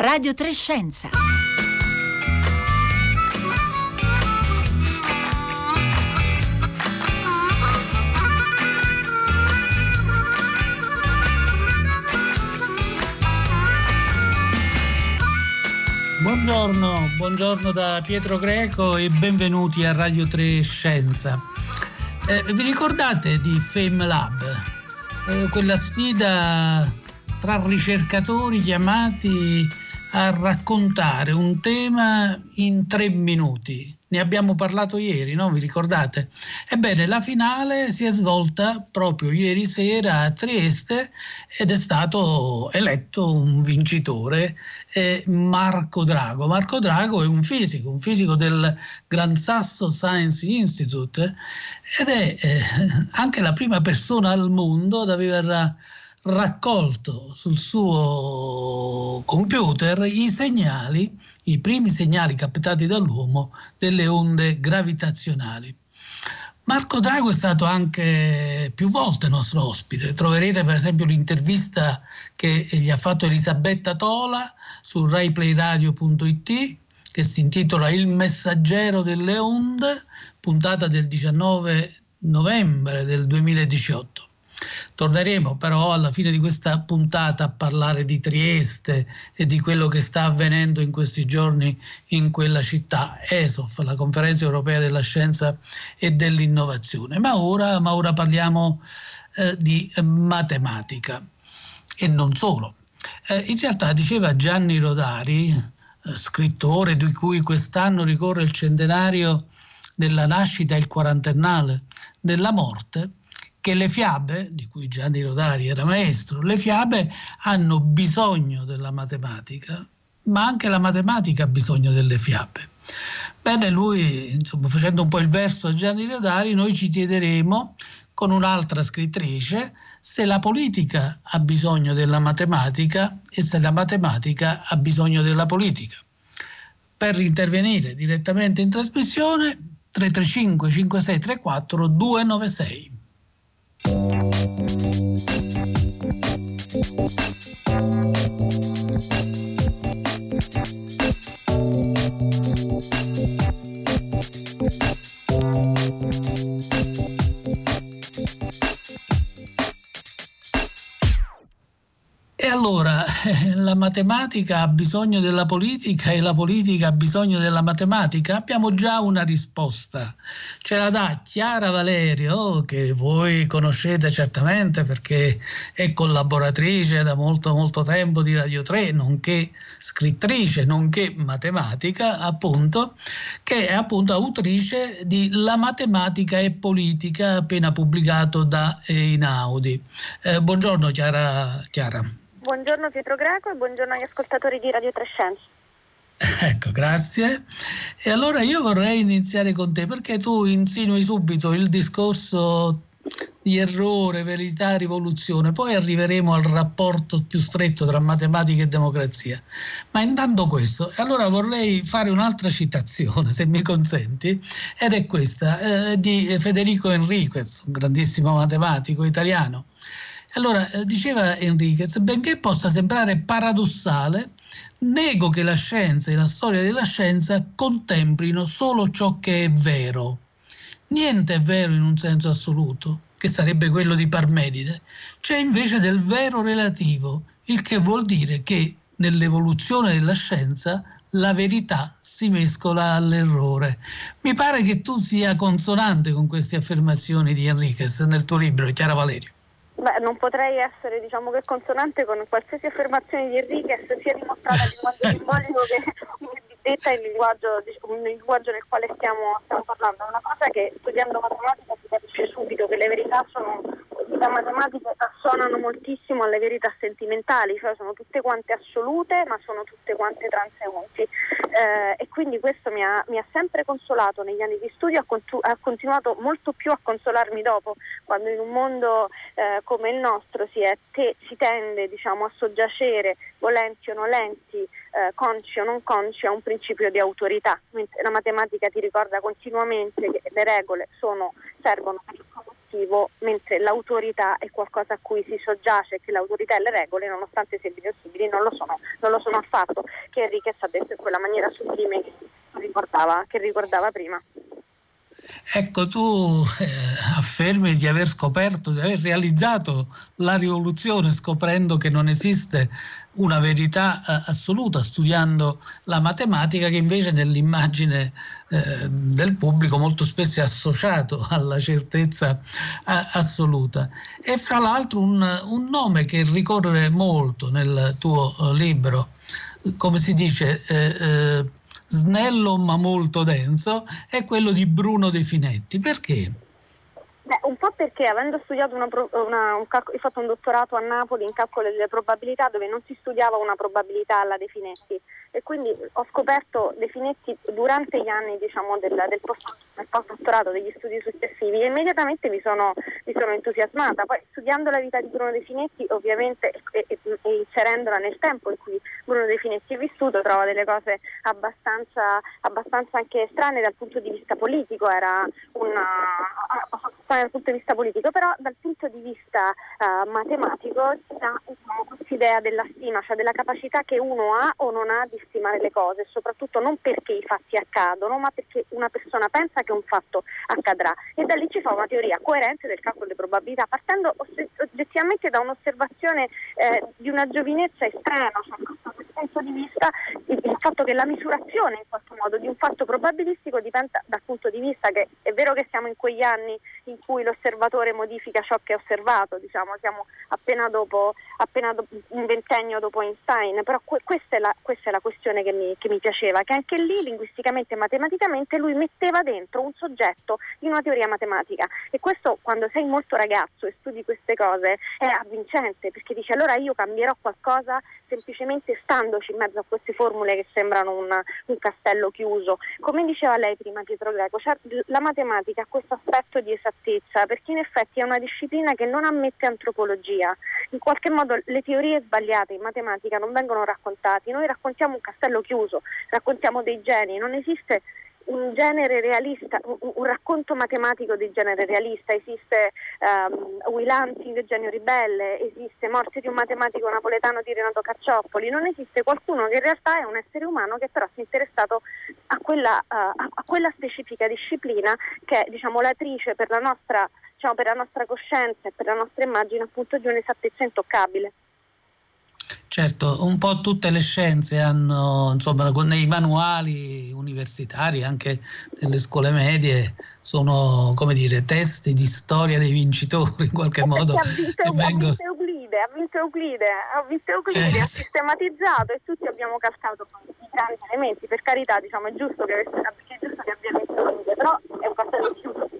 Radio Trescenza. Buongiorno, buongiorno da Pietro Greco e benvenuti a Radio 3 Scienza. Eh, vi ricordate di Fame Lab? Eh, quella sfida tra ricercatori chiamati a raccontare un tema in tre minuti. Ne abbiamo parlato ieri, no? Vi ricordate? Ebbene, la finale si è svolta proprio ieri sera a Trieste ed è stato eletto un vincitore, eh, Marco Drago. Marco Drago è un fisico, un fisico del Gran Sasso Science Institute ed è eh, anche la prima persona al mondo ad aver raccolto sul suo computer i segnali, i primi segnali captati dall'uomo delle onde gravitazionali. Marco Drago è stato anche più volte nostro ospite. Troverete per esempio l'intervista che gli ha fatto Elisabetta Tola su raiplayradio.it che si intitola Il messaggero delle onde, puntata del 19 novembre del 2018. Torneremo però alla fine di questa puntata a parlare di Trieste e di quello che sta avvenendo in questi giorni in quella città, ESOF, la Conferenza Europea della Scienza e dell'Innovazione. Ma ora, ma ora parliamo eh, di matematica e non solo. Eh, in realtà diceva Gianni Rodari, eh, scrittore di cui quest'anno ricorre il centenario della nascita e il quarantennale della morte, che le fiabe, di cui Gianni Rodari era maestro, le fiabe hanno bisogno della matematica, ma anche la matematica ha bisogno delle fiabe. Bene, lui, insomma, facendo un po' il verso a Gianni Rodari, noi ci chiederemo con un'altra scrittrice se la politica ha bisogno della matematica e se la matematica ha bisogno della politica. Per intervenire direttamente in trasmissione 335 5634 296. Thank you. Allora la matematica ha bisogno della politica e la politica ha bisogno della matematica? Abbiamo già una risposta. Ce la dà Chiara Valerio, che voi conoscete certamente perché è collaboratrice da molto molto tempo di Radio 3, nonché scrittrice, nonché matematica, appunto, che è appunto autrice di La matematica e politica, appena pubblicato da Einaudi. Eh, buongiorno Chiara. Chiara. Buongiorno Pietro Greco e buongiorno agli ascoltatori di Radio Trescenza. Ecco, grazie. E allora io vorrei iniziare con te perché tu insinui subito il discorso di errore, verità, rivoluzione, poi arriveremo al rapporto più stretto tra matematica e democrazia. Ma intanto questo, allora vorrei fare un'altra citazione, se mi consenti, ed è questa, eh, di Federico Enriquez, un grandissimo matematico italiano allora, eh, diceva Enriquez, benché possa sembrare paradossale, nego che la scienza e la storia della scienza contemplino solo ciò che è vero. Niente è vero in un senso assoluto, che sarebbe quello di Parmenide, c'è invece del vero relativo, il che vuol dire che nell'evoluzione della scienza la verità si mescola all'errore. Mi pare che tu sia consonante con queste affermazioni di Enriquez nel tuo libro, Chiara Valerio. Beh, non potrei essere diciamo che consonante con qualsiasi affermazione di Enriquez sia dimostrata il linguaggio simbolico che detta il linguaggio, il linguaggio nel quale stiamo, stiamo parlando. È una cosa che studiando matematica si capisce subito che le verità sono da matematica assonano moltissimo alle verità sentimentali, cioè sono tutte quante assolute ma sono tutte quante transeunti. Eh, e quindi questo mi ha, mi ha, sempre consolato negli anni di studio, ha, contu- ha, continuato molto più a consolarmi dopo, quando in un mondo eh, come il nostro si, te- si tende diciamo, a soggiacere, volenti o nolenti, eh, consci o non consci, a un principio di autorità, mentre la matematica ti ricorda continuamente che le regole sono, servono per oggettivo, mentre l'autorità è qualcosa a cui si soggiace, che l'autorità e le regole, nonostante siano irreversibili, non lo sono, non lo sono affatto, che Enriquez ha detto in quella maniera sublime che ricordava, che ricordava prima. Ecco, tu eh, affermi di aver scoperto, di aver realizzato la rivoluzione scoprendo che non esiste una verità eh, assoluta, studiando la matematica che invece nell'immagine eh, del pubblico molto spesso è associato alla certezza assoluta. E fra l'altro un, un, nome che ricorre molto nel tuo eh, libro, come si dice, eh, eh, snello ma molto denso, è quello di Bruno De Finetti. Perché? Beh, un po' perché avendo studiato una, una, un calcolo, ho fatto un dottorato a Napoli in calcolo delle probabilità dove non si studiava una probabilità alla De Finetti e quindi ho scoperto De Finetti durante gli anni diciamo, del, del, post, del post-dottorato, degli studi successivi. E immediatamente mi sono, mi sono, entusiasmata. Poi studiando la vita di Bruno De Finetti ovviamente e, e, e inserendola nel tempo in cui Bruno De Finetti è vissuto trovo delle cose abbastanza, abbastanza anche strane dal punto di vista politico, era una dal punto di vista politico, però dal punto di vista uh, matematico c'è diciamo, questa idea della stima, cioè della capacità che uno ha o non ha di stimare le cose, soprattutto non perché i fatti accadono, ma perché una persona pensa che un fatto accadrà. E da lì ci fa una teoria coerente del calcolo delle probabilità, partendo oggettivamente da un'osservazione eh, di una giovinezza estrema, cioè punto di vista il, fatto che la misurazione in qualche modo di un fatto probabilistico dipenda dal punto di vista che è vero che siamo in quegli anni in cui l'osservatore modifica ciò che è osservato, diciamo, siamo appena dopo, appena dopo un ventennio dopo Einstein, però que- questa, è la, questa, è la, questione che mi, che mi, piaceva, che anche lì linguisticamente e matematicamente lui metteva dentro un soggetto di una teoria matematica. E questo quando sei molto ragazzo e studi queste cose è avvincente perché dici allora io cambierò qualcosa semplicemente standoci in mezzo a queste formule che sembrano un, un castello chiuso. Come diceva lei prima Pietro Greco, cioè, la matematica ha questo aspetto di esattezza perché in effetti è una disciplina che non ammette antropologia. In qualche modo le teorie sbagliate in matematica non vengono raccontate, noi raccontiamo un castello chiuso, raccontiamo dei geni, non esiste un genere realista, un, un, racconto matematico di genere realista, esiste um, Will Hunting genio ribelle, esiste Morte di un matematico napoletano di Renato Cacciopoli, non esiste qualcuno che in realtà è un essere umano che però si è interessato a quella, uh, a quella specifica disciplina che è diciamo, l'atrice per la, nostra, diciamo, per la nostra coscienza e per la nostra immagine appunto di un'esattezza intoccabile. Certo, un po' tutte le scienze hanno, insomma, nei manuali universitari, anche nelle scuole medie, sono, come dire, testi di storia dei vincitori in qualche modo. Ha vinto, vengo... Euclide, ha vinto Euclide, ha, vinto Euclide sì, ha sistematizzato e tutti abbiamo calcato i grandi elementi. Per carità, diciamo, è giusto che, è giusto che abbia vinto Euclide, però è un castello chiuso.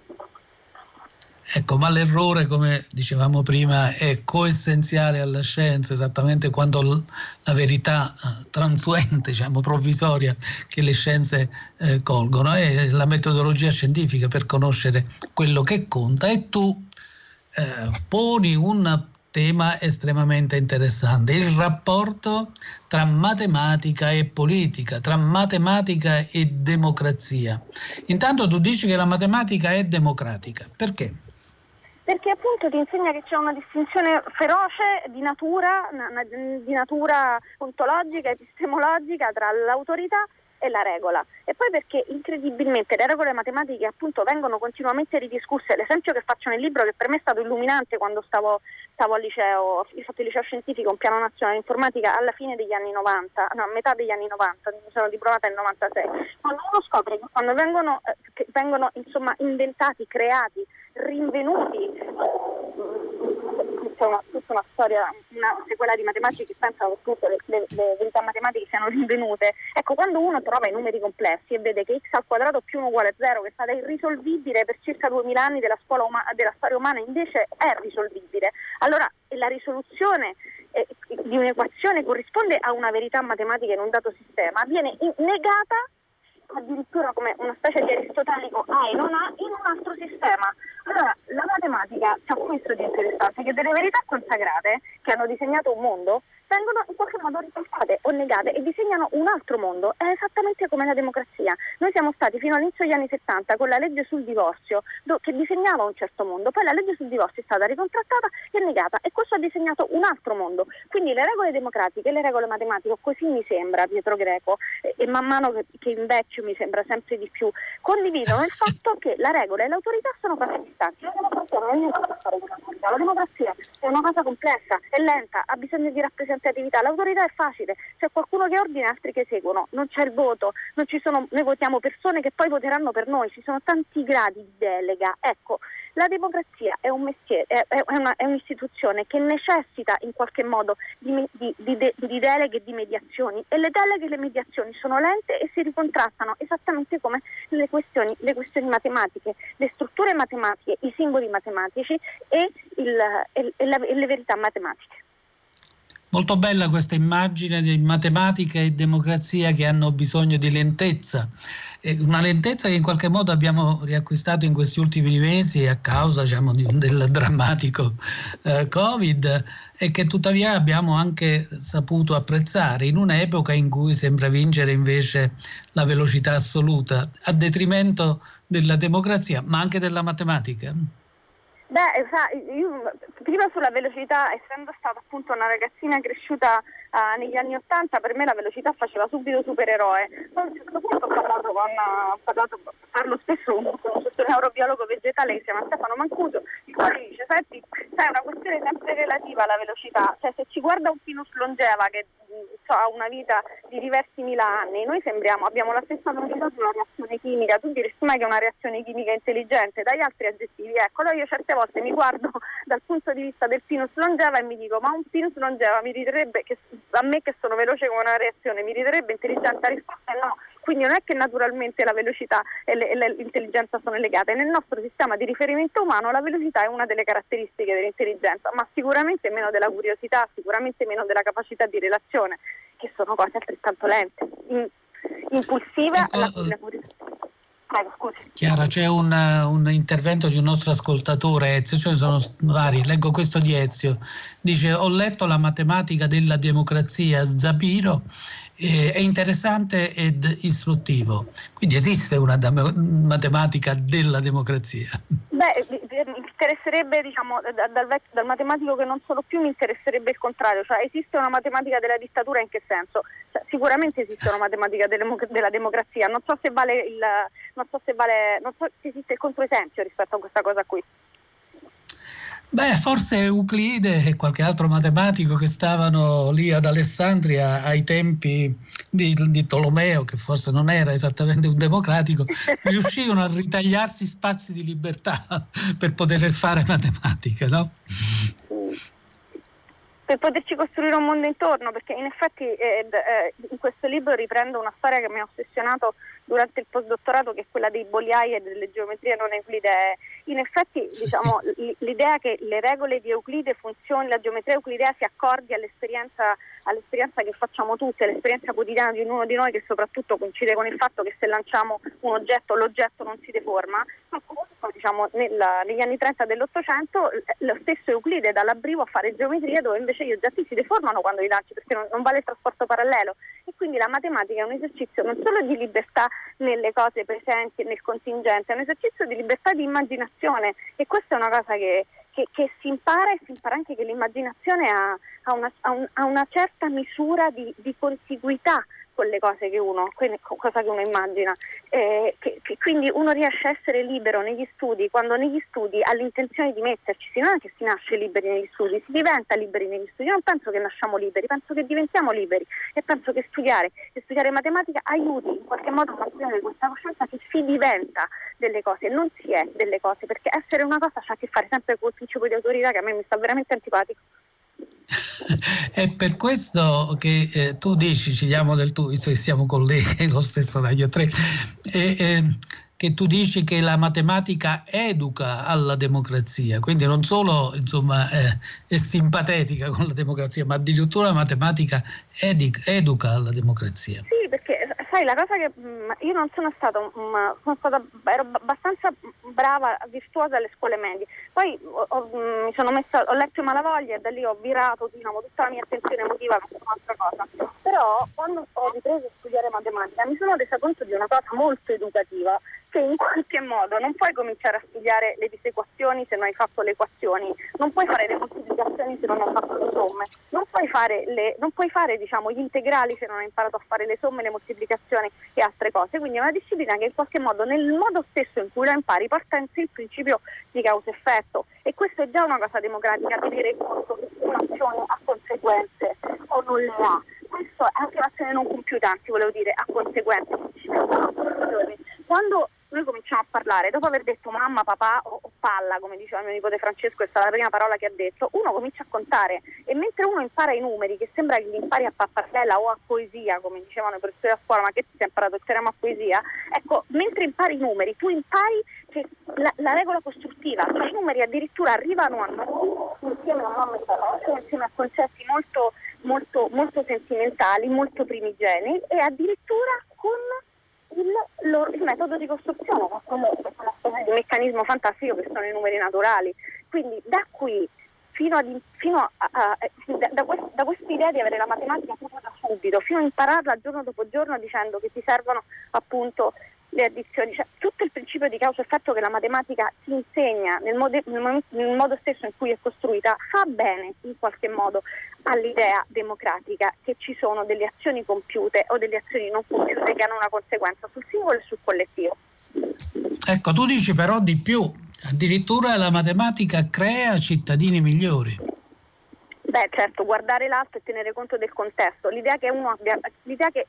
Ecco, ma l'errore, come dicevamo prima, è coessenziale alla scienza, esattamente quando la verità eh, transuente, diciamo provvisoria, che le scienze eh, colgono, è la metodologia scientifica per conoscere quello che conta e tu eh, poni un tema estremamente interessante, il rapporto tra matematica e politica, tra matematica e democrazia. Intanto tu dici che la matematica è democratica, perché? Perché appunto ti insegna che c'è una distinzione feroce di natura, di natura ontologica, epistemologica tra l'autorità e la regola. E poi perché incredibilmente le regole matematiche appunto vengono continuamente ridiscusse. L'esempio che faccio nel libro, che per me è stato illuminante quando stavo, stavo al liceo, ho fatto il liceo scientifico, un piano nazionale di informatica alla fine degli anni 90, no, a metà degli anni 90, mi sono diplomata nel 96. Quando uno scopre che quando vengono, eh, che vengono insomma, inventati, creati rinvenuti. C'è una, tutta una storia, una sequela di matematici che pensano che tutte le, le, verità matematiche siano rinvenute. Ecco, quando uno trova i numeri complessi e vede che x al quadrato più 1 uguale a 0, che è stata irrisolvibile per circa 2000 anni della, uma- della storia umana, invece è risolvibile, allora la risoluzione eh, di un'equazione corrisponde a una verità matematica in un dato sistema, viene negata addirittura come una specie di aristotelico ha e non ha in un altro sistema. Allora, la matematica ha questo di interessante, che delle verità consacrate che hanno disegnato un mondo vengono in qualche modo risaltate o negate e disegnano un altro mondo. È esattamente come la democrazia. Noi siamo stati fino all'inizio degli anni 70 con la legge sul divorzio che disegnava un certo mondo, poi la legge sul divorzio è stata ricontrattata e negata e questo ha disegnato un altro mondo. Quindi le regole democratiche le regole matematiche, così mi sembra Pietro Greco, e, e man mano che, che invecchio mi sembra sempre di più, condividono il fatto che la regola e l'autorità sono cose distanti. La democrazia non ha niente a che fare con l'autorità, la democrazia è una cosa complessa, è lenta, ha bisogno di rappresentare rappresentatività. L'autorità è facile, c'è qualcuno che ordina e altri che seguono, non c'è il voto, sono, noi votiamo persone che poi voteranno per noi, ci sono tanti gradi di delega. Ecco, la democrazia è un mestiere, è, è, una, è un'istituzione che necessita in qualche modo di, di, di, di deleghe e di mediazioni e le deleghe e le mediazioni sono lente e si ricontrattano esattamente come le questioni, le questioni matematiche, le strutture matematiche, i simboli matematici e, il, e, e, la, e le verità matematiche. Molto bella questa immagine di matematica e democrazia che hanno bisogno di lentezza, una lentezza che in qualche modo abbiamo riacquistato in questi ultimi mesi a causa diciamo, del drammatico eh, Covid e che tuttavia abbiamo anche saputo apprezzare in un'epoca in cui sembra vincere invece la velocità assoluta a detrimento della democrazia ma anche della matematica. Beh, io prima sulla velocità, essendo stata appunto una ragazzina cresciuta uh, negli anni Ottanta, per me la velocità faceva subito supereroe. A un certo punto ho parlato con, uh, parlato, parlo spesso con questo neurobiologo vegetale che si chiama Stefano Mancuso, il quale dice, senti, sai, è una questione sempre relativa alla velocità, cioè se ci guarda un Pinus longeva che so, ha una vita di diversi mila anni, noi sembriamo, abbiamo la stessa velocità di una reazione chimica, tu diresti mai che è una reazione chimica intelligente, dai altri aggettivi, ecco, allora io certe volte mi guardo dal punto di vista del Pinus longeva e mi dico, ma un Pinus longeva mi riderebbe, che, a me che sono veloce come una reazione, mi riderebbe intelligente? La risposta è no, quindi non è che naturalmente la velocità e, le, e l'intelligenza sono legate. Nel nostro sistema di riferimento umano la velocità è una delle caratteristiche dell'intelligenza, ma sicuramente meno della curiosità, sicuramente meno della capacità di relazione, che sono cose altrettanto lente. In, impulsiva ecco, la, la curiosità. Prego, scusi. Chiara, c'è un, un, intervento di un nostro ascoltatore, Ezio, ce ne sono vari, leggo questo di Ezio. Dice, ho letto la matematica della democrazia Zapiro, eh, è interessante ed istruttivo. Quindi esiste una matematica della democrazia. Beh, mi interesserebbe, diciamo, dal, dal matematico che non sono più, mi interesserebbe il contrario, cioè esiste una matematica della dittatura in che senso? Cioè, sicuramente esiste una matematica della democrazia, non so se vale il non so se vale, non so se esiste il controesempio rispetto a questa cosa qui. Beh, forse Euclide e qualche altro matematico che stavano lì ad Alessandria ai tempi di, di Tolomeo, che forse non era esattamente un democratico, riuscivano a ritagliarsi spazi di libertà per poter fare matematica, no? per poterci costruire un mondo intorno, perché in effetti eh, eh, in questo libro riprendo una storia che mi ha ossessionato durante il postdottorato, che è quella dei boliai e delle geometrie non euclidee. In effetti diciamo, l'idea che le regole di Euclide funzionino, la geometria euclidea si accordi all'esperienza, all'esperienza che facciamo tutti, all'esperienza quotidiana di ognuno di noi, che soprattutto coincide con il fatto che se lanciamo un oggetto l'oggetto non si deforma, ma comunque diciamo, nella, negli anni 30 dell'Ottocento lo stesso Euclide dà l'abbrivo a fare geometria dove invece gli oggetti si deformano quando li lanci perché non, non, vale il trasporto parallelo. E quindi la matematica è un esercizio non solo di libertà nelle cose presenti nel contingente, è un esercizio di libertà di immaginazione e questa è una cosa che, che, che si impara e si impara anche che l'immaginazione ha, ha, una, ha, un, ha una, certa misura di, di contiguità quelle cose che uno, cosa che uno immagina. Eh, che, che quindi uno riesce a essere libero negli studi, quando negli studi ha l'intenzione di metterci, non è che si nasce liberi negli studi, si diventa liberi negli studi. Io non penso che nasciamo liberi, penso che diventiamo liberi e penso che studiare e studiare matematica aiuti in qualche modo a mantenere questa coscienza che si diventa delle cose, non si è delle cose, perché essere una cosa ha a che fare sempre con il principio di autorità che a me mi sta veramente antipatico. È per questo che eh, tu dici, ci diamo del tu, visto che siamo colleghi, lo stesso Radio 3, e, eh, che tu dici che la matematica educa alla democrazia, quindi non solo insomma, eh, è simpatetica con la democrazia, ma addirittura la matematica edic- educa alla democrazia. Sai, la cosa che mm, io non sono stata, mh, sono stata, ero abbastanza brava, virtuosa alle scuole medie. Poi ho, ho, mm, mi sono messa, ho letto Malavoglia e da lì ho virato diciamo, tutta la mia attenzione emotiva verso un'altra cosa. Però quando ho ripreso a studiare matematica mi sono resa conto di una cosa molto educativa, che in qualche modo non puoi cominciare a studiare le disequazioni se non hai fatto le equazioni, non puoi fare le moltiplicazioni se non hai fatto le somme, non puoi fare, le, non puoi fare diciamo, gli integrali se non hai imparato a fare le somme, le moltiplicazioni e altre cose. Quindi è una disciplina che in qualche modo nel modo stesso in cui la impari porta in sé il principio di causa-effetto e questo è già una cosa democratica, tenere conto che un'azione ha conseguenze o non le ha. Questo è anche un'azione non compiutanti, volevo dire, ha conseguenze. Quando noi cominciamo a parlare, dopo aver detto mamma, papà o, o, palla, come diceva mio nipote Francesco, è la prima parola che ha detto, uno comincia a contare. E mentre uno impara i numeri, che sembra che li impari a pappardella o a poesia, come dicevano i professori a scuola, ma che ti sei imparato il teorema a poesia, ecco, mentre impari i numeri, tu impari che la, la regola costruttiva, cioè i numeri addirittura arrivano a noi insieme a mamma e papà, cioè insieme a concetti molto, molto, molto sentimentali, molto primigeni e addirittura con il, lo, il metodo di costruzione, che è una specie meccanismo fantastico che sono i numeri naturali. Quindi da qui fino, a, fino a, a, da, da, quest, da questa idea di avere la matematica proprio da subito, fino a impararla giorno dopo giorno dicendo che ti servono appunto le addizioni, cioè, tutto il principio di causa-effetto che la matematica ti insegna nel modo, nel modo, stesso in cui è costruita fa bene in qualche modo all'idea democratica che ci sono delle azioni compiute o delle azioni non compiute che hanno una conseguenza sul singolo e sul collettivo. Ecco, tu dici però di più, addirittura la matematica crea cittadini migliori. Beh, certo, guardare l'alto e tenere conto del contesto, l'idea che uno abbia, l'idea che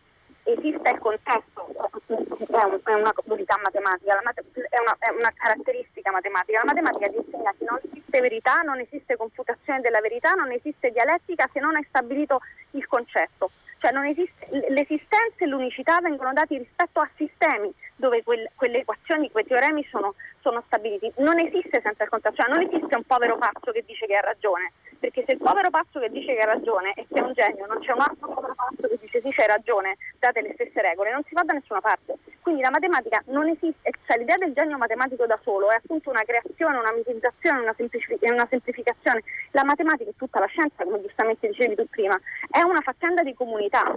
esiste il contesto, è, un, è una comunità matematica, mate- è, una, è, una, caratteristica matematica. La matematica ti insegna che non esiste verità, non esiste computazione della verità, non esiste dialettica se non hai stabilito il concetto. Cioè esiste, l'esistenza e l'unicità vengono dati rispetto a sistemi dove quel, quelle equazioni, quei teoremi sono, sono, stabiliti. Non esiste senza il contesto, cioè non esiste un povero pazzo che dice che ha ragione, perché se il povero pazzo che dice che ha ragione e che è un genio, non c'è un altro povero pazzo che dice sì c'hai ragione, date le stesse regole, non si va da nessuna parte. Quindi la matematica non esiste, cioè l'idea del genio matematico da solo è appunto una creazione, una mitizzazione, una, semplific- una semplificazione. La matematica e tutta la scienza, come giustamente dicevi tu prima, è una faccenda di comunità.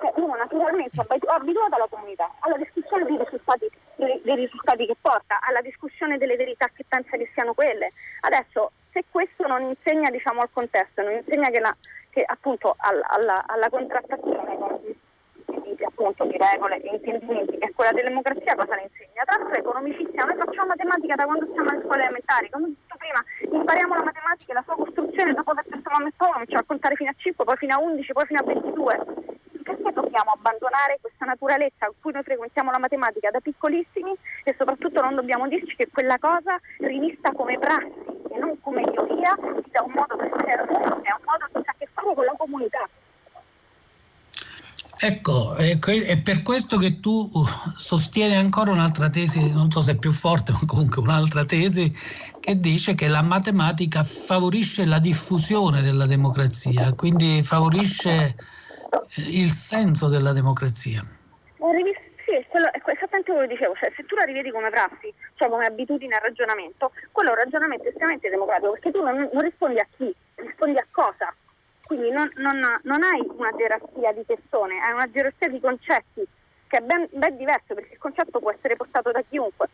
Cioè, uno naturalmente è abituato alla comunità, alla discussione dei risultati, dei risultati che porta, alla discussione delle verità che pensa che siano quelle. Adesso se questo non insegna diciamo, al contesto, non insegna che, la, che appunto alla, alla, alla contrattazione appunto, di regole e intendimenti, che è quella della democrazia, cosa ne insegna? Tra l'altro economicissima, noi facciamo matematica da quando siamo alle scuole elementari, come ho detto prima, impariamo la matematica e la sua costruzione dopo aver fatto e papà, cominciamo a contare fino a 5, poi fino a 11, poi fino a 22. Perché dobbiamo abbandonare questa naturalezza a cui noi frequentiamo la matematica da piccolissimi e soprattutto non dobbiamo dirci che quella cosa rivista come prassi e non come teoria sia un modo per essere è un modo che ha a che fare con la comunità. Ecco, è per questo che tu uh, sostieni ancora un'altra tesi, non so se è più forte, ma comunque un'altra tesi, che dice che la matematica favorisce la diffusione della democrazia, quindi favorisce il senso della democrazia. Sì, quello, è esattamente quello che dicevo, cioè, se tu la rivedi come prassi, cioè come abitudine al ragionamento, quello è un ragionamento estremamente democratico, perché tu non, non rispondi a chi, rispondi a cosa. Quindi non, non, non, hai una gerarchia di persone, hai una gerarchia di concetti che è ben, ben diverso perché il concetto può essere portato da chiunque.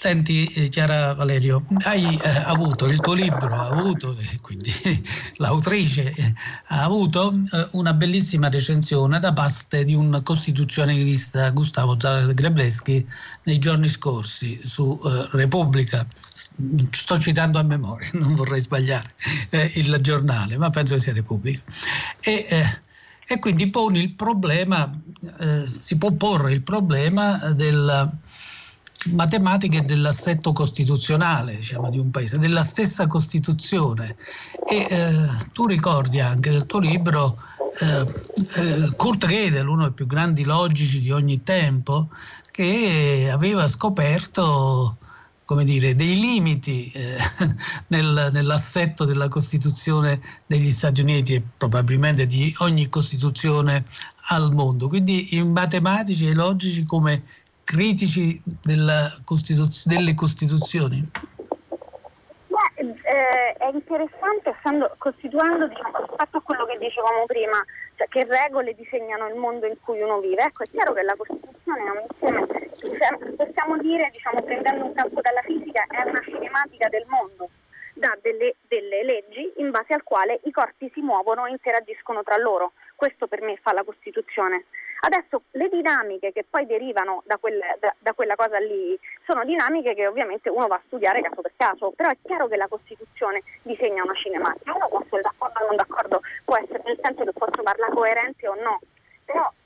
Senti eh, Chiara Valerio, hai eh, avuto il tuo libro, ha avuto, e quindi l'autrice eh, ha avuto eh, una bellissima recensione da parte di un costituzionalista Gustavo Grebleschi nei giorni scorsi su eh, Repubblica. Sto citando a memoria, non vorrei sbagliare eh, il giornale, ma penso che sia Repubblica. E, e quindi poni il problema, si può porre il problema del matematiche dell'assetto costituzionale diciamo, di un paese, della stessa Costituzione. E eh, tu ricordi anche nel tuo libro eh, eh, Kurt Gödel, uno dei più grandi logici di ogni tempo, che aveva scoperto come dire, dei limiti eh, nel, nell'assetto della Costituzione degli Stati Uniti e probabilmente di ogni Costituzione al mondo. Quindi i matematici e i logici come critici Costituz- delle Costituzioni? Beh, eh, è interessante essendo, costituendo diciamo, rispetto a quello che dicevamo prima, cioè che regole disegnano il mondo in cui uno vive. Ecco, è chiaro che la Costituzione è un insieme, possiamo dire, diciamo, prendendo un campo dalla fisica, è una cinematica del mondo dà delle, delle, leggi in base al quale i corpi si muovono e interagiscono tra loro. Questo per me fa la Costituzione. Adesso le dinamiche che poi derivano da, quel, da, da, quella cosa lì sono dinamiche che ovviamente uno va a studiare caso per caso, però è chiaro che la Costituzione disegna una cinematica, uno può essere d'accordo o non d'accordo, può essere nel senso che può trovarla coerente o no,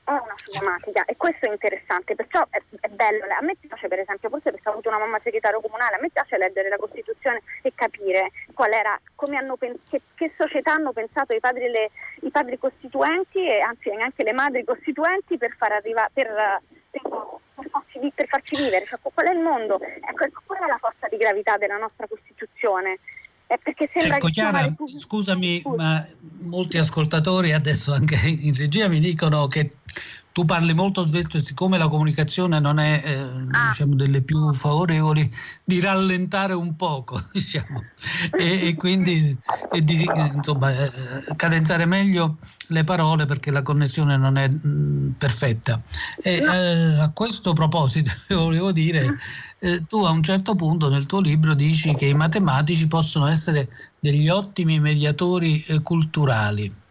è una cinematica e questo è interessante, perciò è, è, bello. A me piace per esempio, forse perché ho avuto una mamma segretario comunale, a me piace leggere la Costituzione e capire qual era, come hanno, che, che società hanno pensato i padri, le, i padri costituenti e anzi anche le madri costituenti per far arrivare per, per, per, farci, per farci, vivere, cioè, qual è il mondo? Ecco, qual è la forza di gravità della nostra Costituzione? È perché sembra ecco, Chiara, scusami, ma molti ascoltatori adesso anche in regia mi dicono che tu parli molto spesso e siccome la comunicazione non è eh, ah. diciamo, delle più favorevoli, di rallentare un poco, diciamo, e, e, quindi e di insomma, eh, cadenzare meglio le parole perché la connessione non è mh, mm, perfetta. E eh, a questo proposito volevo dire, eh, tu a un certo punto nel tuo libro dici che i matematici possono essere degli ottimi mediatori eh, culturali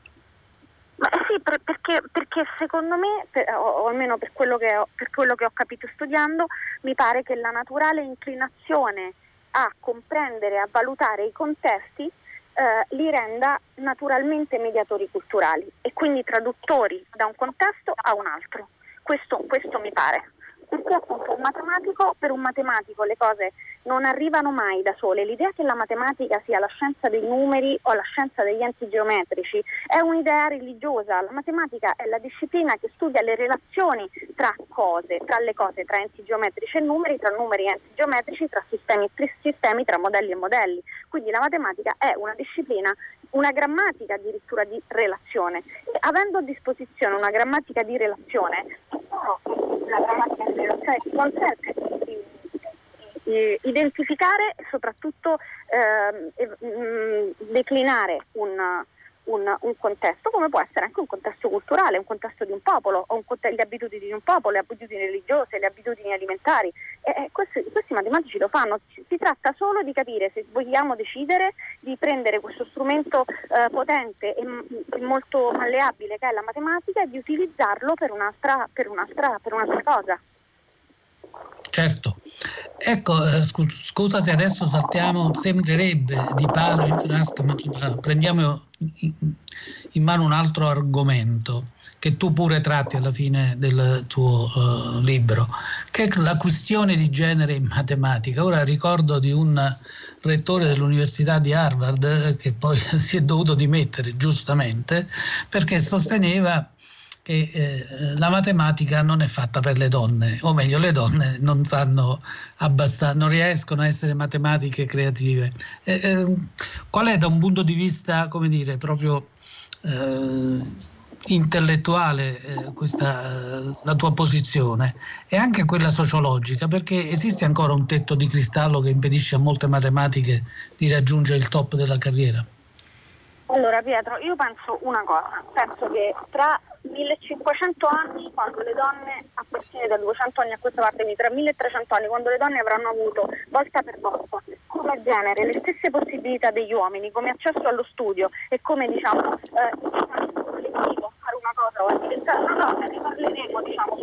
perché, perché, secondo me, per, o, almeno per quello, ho, per quello che ho capito studiando, mi pare che la naturale inclinazione a comprendere, a valutare i contesti eh, li renda naturalmente mediatori culturali e quindi traduttori da un contesto a un altro. Questo, questo mi pare perché appunto un matematico, per un matematico le cose non arrivano mai da sole. L'idea che la matematica sia la scienza dei numeri o la scienza degli enti geometrici è un'idea religiosa. La matematica è la disciplina che studia le relazioni tra cose, tra le cose, tra enti geometrici e numeri, tra numeri e enti geometrici, tra sistemi e sistemi, tra modelli e modelli. Quindi la matematica è una disciplina una grammatica addirittura di relazione. E avendo a disposizione una grammatica di relazione, la grammatica di relazione ti consente di, di identificare e soprattutto eh, declinare un, un, un, contesto, come può essere anche un contesto culturale, un contesto di un popolo, o un, le abitudini di un popolo, le abitudini religiose, le abitudini alimentari. E, e questi, questi, matematici lo fanno. Si tratta solo di capire se vogliamo decidere di prendere questo strumento eh, potente e, e, molto malleabile che è la matematica e di utilizzarlo per un'altra, per un'altra, per un'altra cosa. Certo, ecco, eh, scusa se adesso saltiamo, sembrerebbe di palo in frasca, ma prendiamo in mano un altro argomento che tu pure tratti alla fine del tuo uh, libro, che è la questione di genere in matematica. Ora ricordo di un rettore dell'Università di Harvard eh, che poi si è dovuto dimettere giustamente perché sosteneva che eh, la matematica non è fatta per le donne, o meglio le donne non sanno abbastanza, non riescono a essere matematiche creative. Eh, eh, qual è da un punto di vista, come dire, proprio eh, intellettuale eh, questa, la tua posizione e anche quella sociologica, perché esiste ancora un tetto di cristallo che impedisce a molte matematiche di raggiungere il top della carriera? Allora Pietro, io penso una cosa, penso che tra 1500 anni, quando le donne, a partire da 200 anni a questa parte, tra 1300 anni, quando le donne avranno avuto volta per volta, come genere, le stesse possibilità degli uomini, come accesso allo studio e come diciamo, eh, fare una cosa o diventare una cosa, ne parleremo diciamo,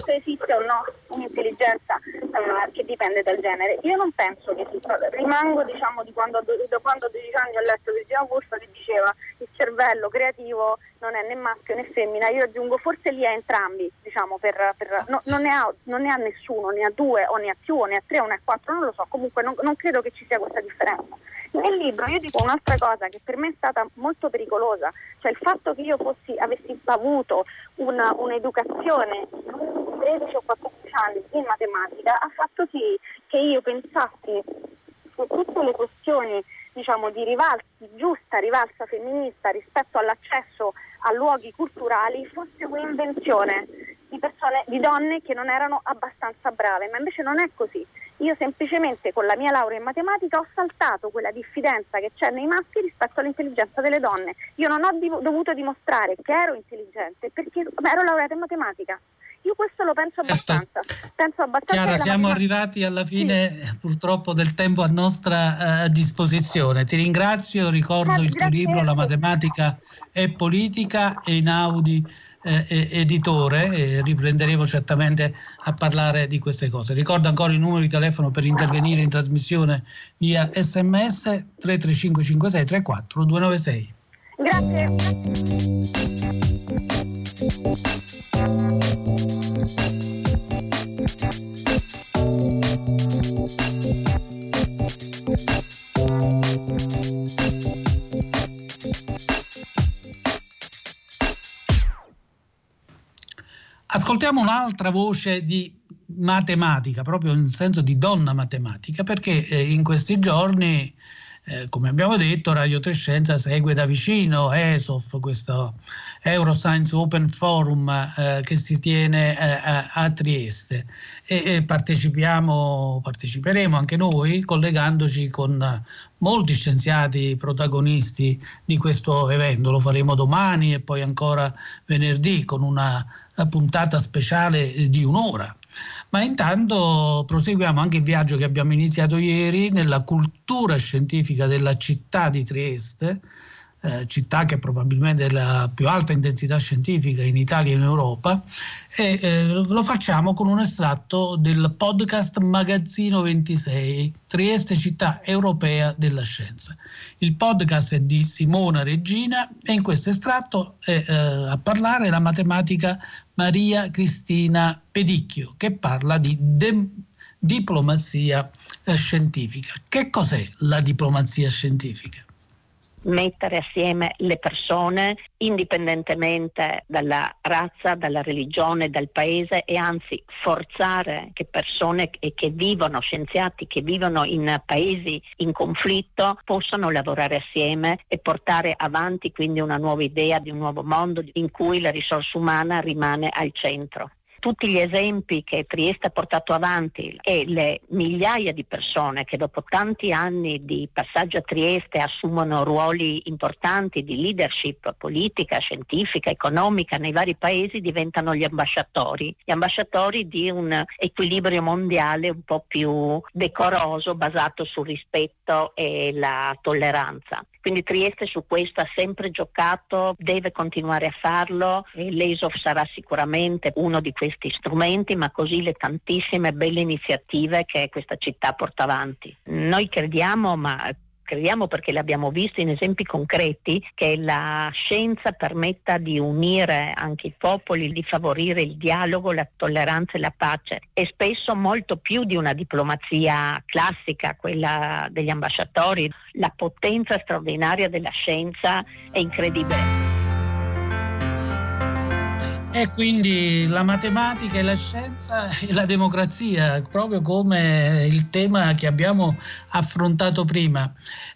se esiste o no un'intelligenza eh, che dipende dal genere. Io non penso che esista, rimango diciamo, di quando, da quando a 12 anni ho letto Virginia Woolf che diceva il cervello creativo non è né maschio né femmina, io aggiungo forse li ha entrambi, diciamo, per, per, no, non, ne ha, non, ne ha, nessuno, ne ha due o ne ha più o ne ha tre o ne ha quattro, non lo so, comunque non, non credo che ci sia questa differenza. Nel libro io dico un'altra cosa che per me è stata molto pericolosa, cioè il fatto che io fossi, avessi avuto una, un'educazione di 13 o 14 anni in matematica ha fatto sì che io pensassi che tutte le questioni diciamo, di rivalsa, giusta rivalsa femminista rispetto all'accesso a luoghi culturali fosse un'invenzione di, persone, di donne che non erano abbastanza brave, ma invece non è così. Io semplicemente con la mia laurea in matematica ho saltato quella diffidenza che c'è nei maschi rispetto all'intelligenza delle donne. Io non ho div- dovuto dimostrare che ero intelligente perché ero laureata in matematica. Io questo lo penso certo. abbastanza. Penso abbastanza Chiara, siamo matematica... arrivati alla fine sì. purtroppo del tempo a nostra uh, disposizione. Ti ringrazio, ricordo grazie, il tuo libro La matematica è politica e in Audi eh, editore e riprenderemo certamente a parlare di queste cose. Ricordo ancora il numero di telefono per intervenire in trasmissione via sms 335 56 34 296. Grazie. Ascoltiamo un'altra voce di matematica, proprio nel senso di donna matematica, perché eh, in questi giorni, eh, come abbiamo detto, Radio Trescenza segue da vicino ESOF, questo Euroscience Open Forum eh, che si tiene eh, a, a, Trieste e, e parteciperemo anche noi collegandoci con molti scienziati protagonisti di questo evento. Lo faremo domani e poi ancora venerdì con una puntata speciale eh, di un'ora. Ma intanto proseguiamo anche il viaggio che abbiamo iniziato ieri nella cultura scientifica della città di Trieste, eh, città che probabilmente è la più alta intensità scientifica in Italia e in Europa, e eh, lo facciamo con un estratto del podcast Magazzino 26, Trieste città europea della scienza. Il podcast è di Simona Regina e in questo estratto è eh, a parlare la matematica Maria Cristina Pedicchio che parla di de- diplomazia eh, scientifica. Che cos'è la diplomazia scientifica? Mettere assieme le persone indipendentemente dalla razza, dalla religione, dal paese e anzi forzare che persone che vivono, scienziati che vivono in paesi in conflitto possano lavorare assieme e portare avanti quindi una nuova idea di un nuovo mondo in cui la risorsa umana rimane al centro tutti gli esempi che Trieste ha portato avanti e le migliaia di persone che dopo tanti anni di passaggio a Trieste assumono ruoli importanti di leadership politica, scientifica, economica nei vari paesi diventano gli ambasciatori, gli ambasciatori di un equilibrio mondiale un po' più decoroso basato sul rispetto e la tolleranza. Quindi Trieste su questo ha sempre giocato, deve continuare a farlo l'ESOF sarà sicuramente uno di questi strumenti, ma così le tantissime belle iniziative che questa città porta avanti. Noi crediamo, ma crediamo perché l'abbiamo visto in esempi concreti, che la scienza permetta di unire anche i popoli, di favorire il dialogo, la tolleranza e la pace e spesso molto più di una diplomazia classica, quella degli ambasciatori. La potenza straordinaria della scienza è incredibile. E quindi la matematica e la scienza e la democrazia, proprio come il tema che abbiamo affrontato prima.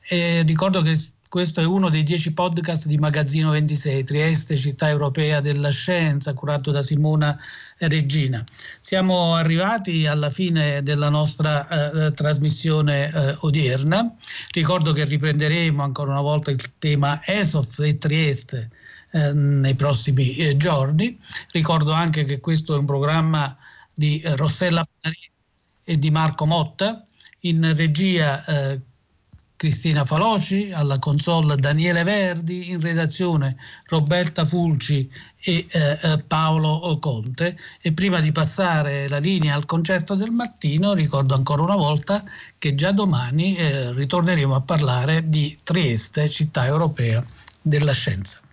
E ricordo che questo è uno dei dieci podcast di Magazzino 26, Trieste, città europea della scienza, curato da Simona Regina. Siamo arrivati alla fine della nostra eh, trasmissione eh, odierna. Ricordo che riprenderemo ancora una volta il tema ESOF e Trieste eh, nei prossimi eh, giorni. Ricordo anche che questo è un programma di eh, Rossella e di Marco Motta, in regia eh, Cristina Faloci, alla console Daniele Verdi, in redazione Roberta Fulci e eh, eh, Paolo Conte. E prima di passare la linea al concerto del mattino, ricordo ancora una volta che già domani ritorneremo a parlare di Trieste, città europea della scienza.